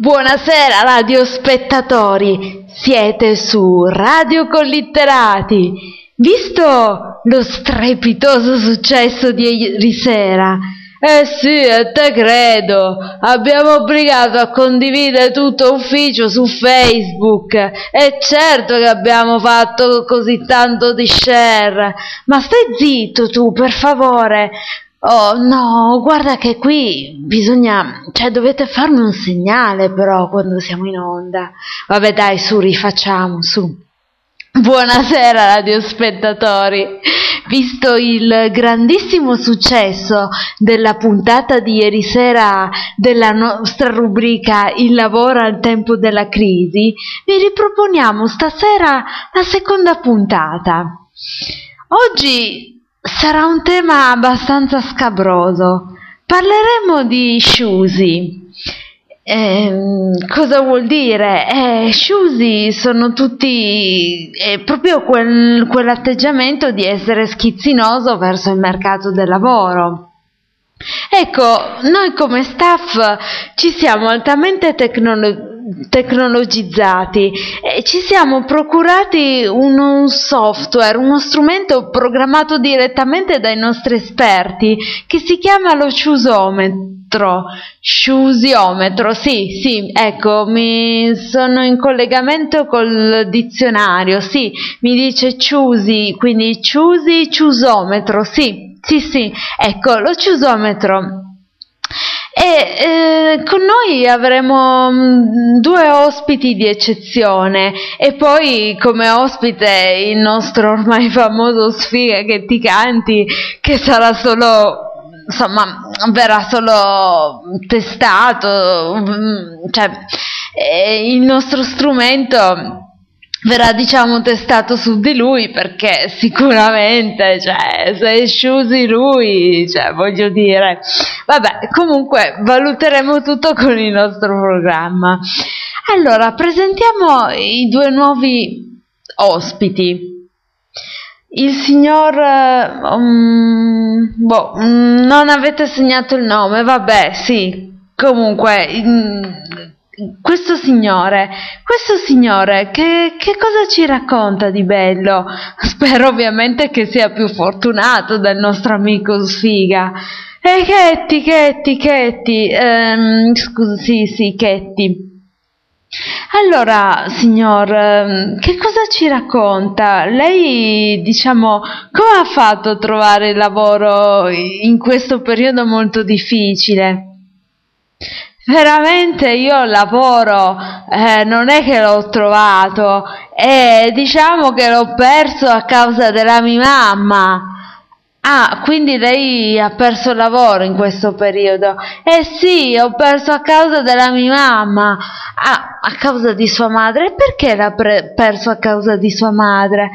Buonasera radiospettatori, siete su Radio Collitterati. Visto lo strepitoso successo di ieri sera? Eh sì, e te credo. Abbiamo obbligato a condividere tutto ufficio su Facebook. E certo che abbiamo fatto così tanto di share. Ma stai zitto tu, per favore. Oh no, guarda che qui bisogna, cioè dovete farmi un segnale però quando siamo in onda. Vabbè dai, su, rifacciamo, su. Buonasera radiospettatori. Visto il grandissimo successo della puntata di ieri sera della nostra rubrica Il lavoro al tempo della crisi, vi riproponiamo stasera la seconda puntata. Oggi Sarà un tema abbastanza scabroso. Parleremo di sciusi. Eh, cosa vuol dire? Eh, sciusi sono tutti è proprio quel, quell'atteggiamento di essere schizzinoso verso il mercato del lavoro. Ecco, noi come staff ci siamo altamente tecnologici tecnologizzati e ci siamo procurati un, software, uno strumento programmato direttamente dai nostri esperti che si chiama lo Sciusometro. Sciusiometro, sì, sì, ecco, mi sono in collegamento col dizionario, sì, mi dice ciusi, quindi ciusi, ciusometro, sì, sì, sì, ecco, lo ciusometro e eh, con noi avremo mm, due ospiti di eccezione. E poi come ospite il nostro ormai famoso sfiga che ti canti che sarà solo insomma verrà solo testato mm, cioè eh, il nostro strumento verrà diciamo testato su di lui perché sicuramente cioè se sciusi lui cioè voglio dire vabbè comunque valuteremo tutto con il nostro programma. Allora presentiamo i due nuovi ospiti. Il signor um, boh, non avete segnato il nome vabbè sì comunque questo signore, questo signore che, che, cosa ci racconta di bello? Spero ovviamente che sia più fortunato del nostro amico Sfiga. E eh, Chetti, Chetti, Chetti, ehm, scusa, sì, sì, Chetti. Allora, signor, ehm, che cosa ci racconta? Lei, diciamo, come ha fatto a trovare lavoro in questo periodo molto difficile? Veramente io lavoro, eh, non è che l'ho trovato, e diciamo che l'ho perso a causa della mia mamma. Ah, quindi lei ha perso il lavoro in questo periodo? Eh sì, ho perso a causa della mia mamma. Ah, a causa di sua madre? Perché l'ha perso a causa di sua madre?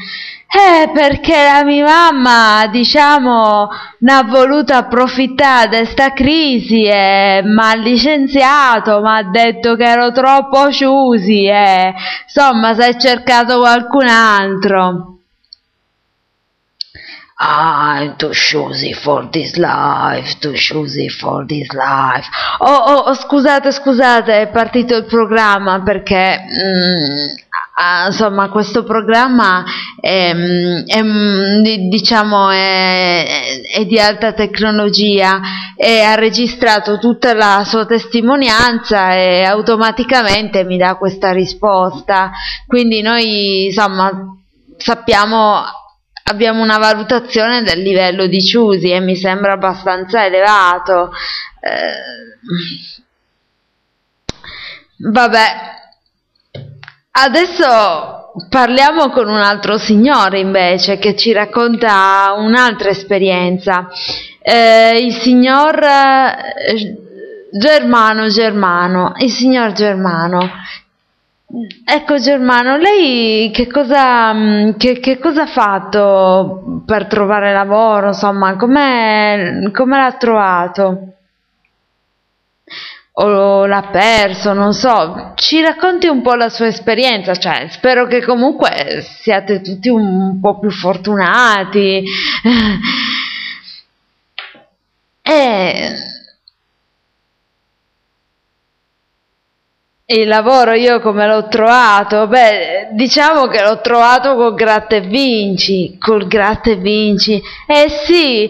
Eh, perché la mia mamma, diciamo, ne ha voluto approfittare di sta crisi e mi ha licenziato, mi ha detto che ero troppo ciusi e insomma si è cercato qualcun altro. I'm too choosy for this life, too choosy for this life. Oh, oh, oh, scusate, scusate, è partito il programma perché, mm, ah, insomma, questo programma è, è diciamo, è, è, di alta tecnologia e ha registrato tutta la sua testimonianza e automaticamente mi dà questa risposta. Quindi noi, insomma, sappiamo abbiamo una valutazione del livello di Ciusi e mi sembra abbastanza elevato. Eh, vabbè, adesso parliamo con un altro signore invece che ci racconta un'altra esperienza. Eh, il signor eh, Germano Germano, il signor Germano Ecco Germano, lei che cosa, mm, che, che cosa, ha fatto per trovare lavoro? Insomma, come l'ha trovato? O l'ha perso? Non so. Ci racconti un po' la sua esperienza? Cioè, spero che comunque siate tutti un po' più fortunati. E il lavoro io come l'ho trovato? Beh, diciamo che l'ho trovato col gratta e vinci, col gratta e vinci. Eh sì,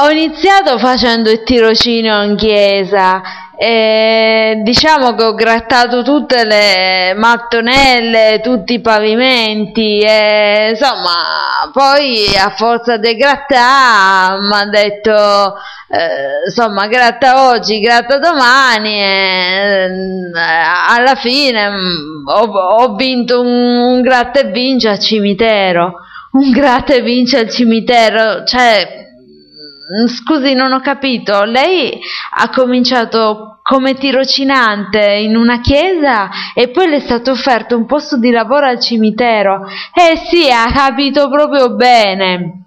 ho iniziato facendo il tirocinio in chiesa e diciamo che ho grattato tutte le mattonelle, tutti i pavimenti e insomma poi a forza di grattare mi ha detto eh, insomma gratta oggi, gratta domani e eh, alla fine mm, ho, ho vinto un, un gratta e vince al cimitero. Un gratta e vince al cimitero cioè scusi, non ho capito. Lei ha cominciato come tirocinante in una chiesa e poi le è stato offerto un posto di lavoro al cimitero. Eh sì, ha capito proprio bene.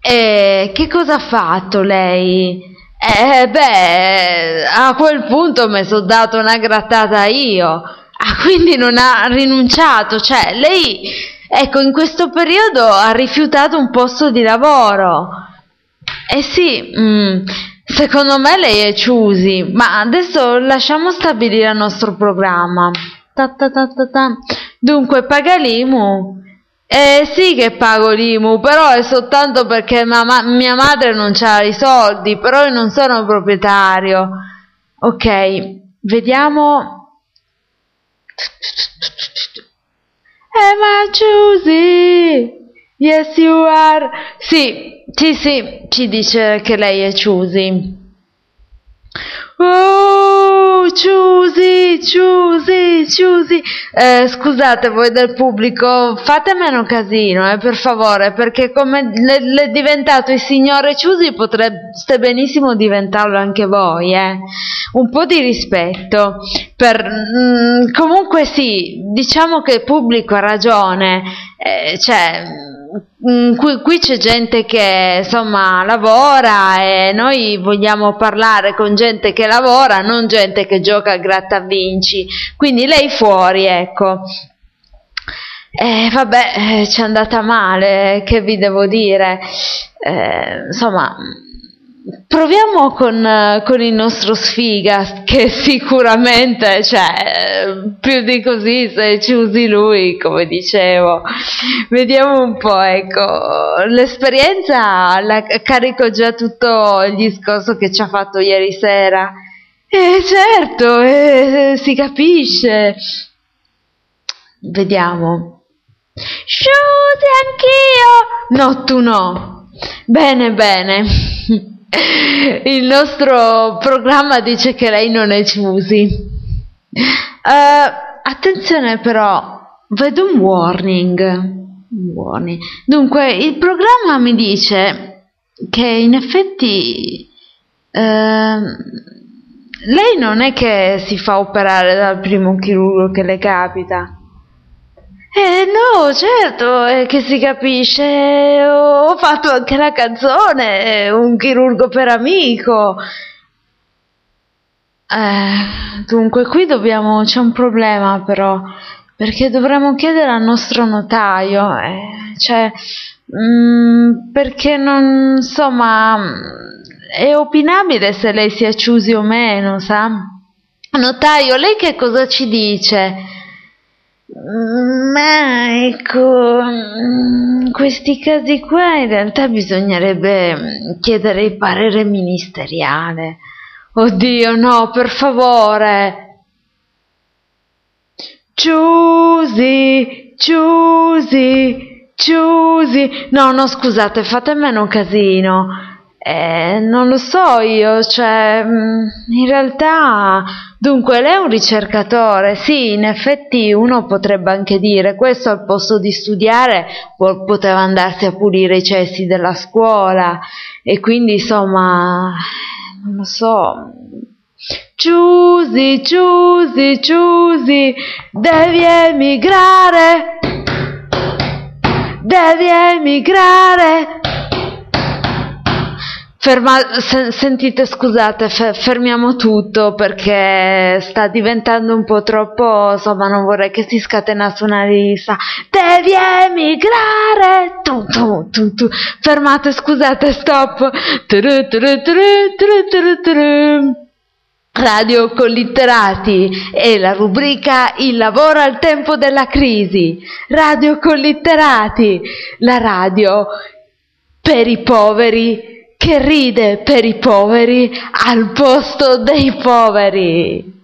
E che cosa ha fatto lei? Eh beh, a quel punto mi sono dato una grattata io. Ah, quindi non ha rinunciato, cioè lei, ecco, in questo periodo ha rifiutato un posto di lavoro. Eh sì, mm, secondo me lei è Ciusi, ma adesso lasciamo stabilire il nostro programma. Ta ta ta Dunque, paga l'IMU? Eh sì che pago l'IMU, però è soltanto perché ma mia madre non ha i soldi, però io non sono proprietario. Ok, vediamo. Eh ma Ciusi! Yes you are! Sì, sì, sì, ci dice che lei è Ciusi. Oh, Ciusi, Ciusi, Ciusi. Eh, scusate voi del pubblico, fate meno casino, eh, per favore, perché come le, è diventato il signore Ciusi potreste benissimo diventarlo anche voi, eh. Un po' di rispetto. Per, mm, comunque sì, diciamo che il pubblico ha ragione, eh, cioè qui, qui, c'è gente che insomma lavora e noi vogliamo parlare con gente che lavora, non gente che gioca a gratta vinci. Quindi lei fuori, ecco. Eh, vabbè, eh, ci è andata male, che vi devo dire? Eh, insomma, Proviamo con, con, il nostro sfiga, che sicuramente, cioè, più di così se ci usi lui, come dicevo. Vediamo un po', ecco, l'esperienza la carico già tutto il discorso che ci ha fatto ieri sera. Eh, certo, eh, si capisce. Vediamo. Sciusi anch'io! No, tu no. Bene, bene. Il nostro programma dice che lei non è Ciusi. Uh, attenzione però, vedo un warning. warning. Dunque, il programma mi dice che in effetti uh, lei non è che si fa operare dal primo chirurgo che le capita. Eh no, certo, è che si capisce, ho fatto anche la canzone, un chirurgo per amico. Eh, dunque qui dobbiamo, c'è un problema però, perché dovremmo chiedere al nostro notaio, eh, cioè, mh, mm, perché non, insomma, è opinabile se lei sia Ciusi o meno, sa? Notaio, lei che cosa ci dice? Ma ecco, in questi casi qua in realtà bisognerebbe chiedere il parere ministeriale. Oddio, no, per favore. Ciusi, Ciusi, Ciusi. No, no, scusate, fate meno casino. Eh, non lo so io, cioè, mm, in realtà, dunque, lei è un ricercatore, sì, in effetti uno potrebbe anche dire, questo al posto di studiare poteva andarsi a pulire i cessi della scuola e quindi, insomma, non lo so. Ciusi, Ciusi, Ciusi, devi emigrare, devi emigrare. Ferma, se, sentite, scusate, fe, fermiamo tutto perché sta diventando un po' troppo, insomma, non vorrei che si scatenasse una risa. Devi emigrare! Tu, tu, tu, tu. Fermate, scusate, stop. Turu, turu, turu, Radio Collitterati è la rubrica Il lavoro al tempo della crisi. Radio Collitterati, la radio per i poveri che ride per i poveri al posto dei poveri.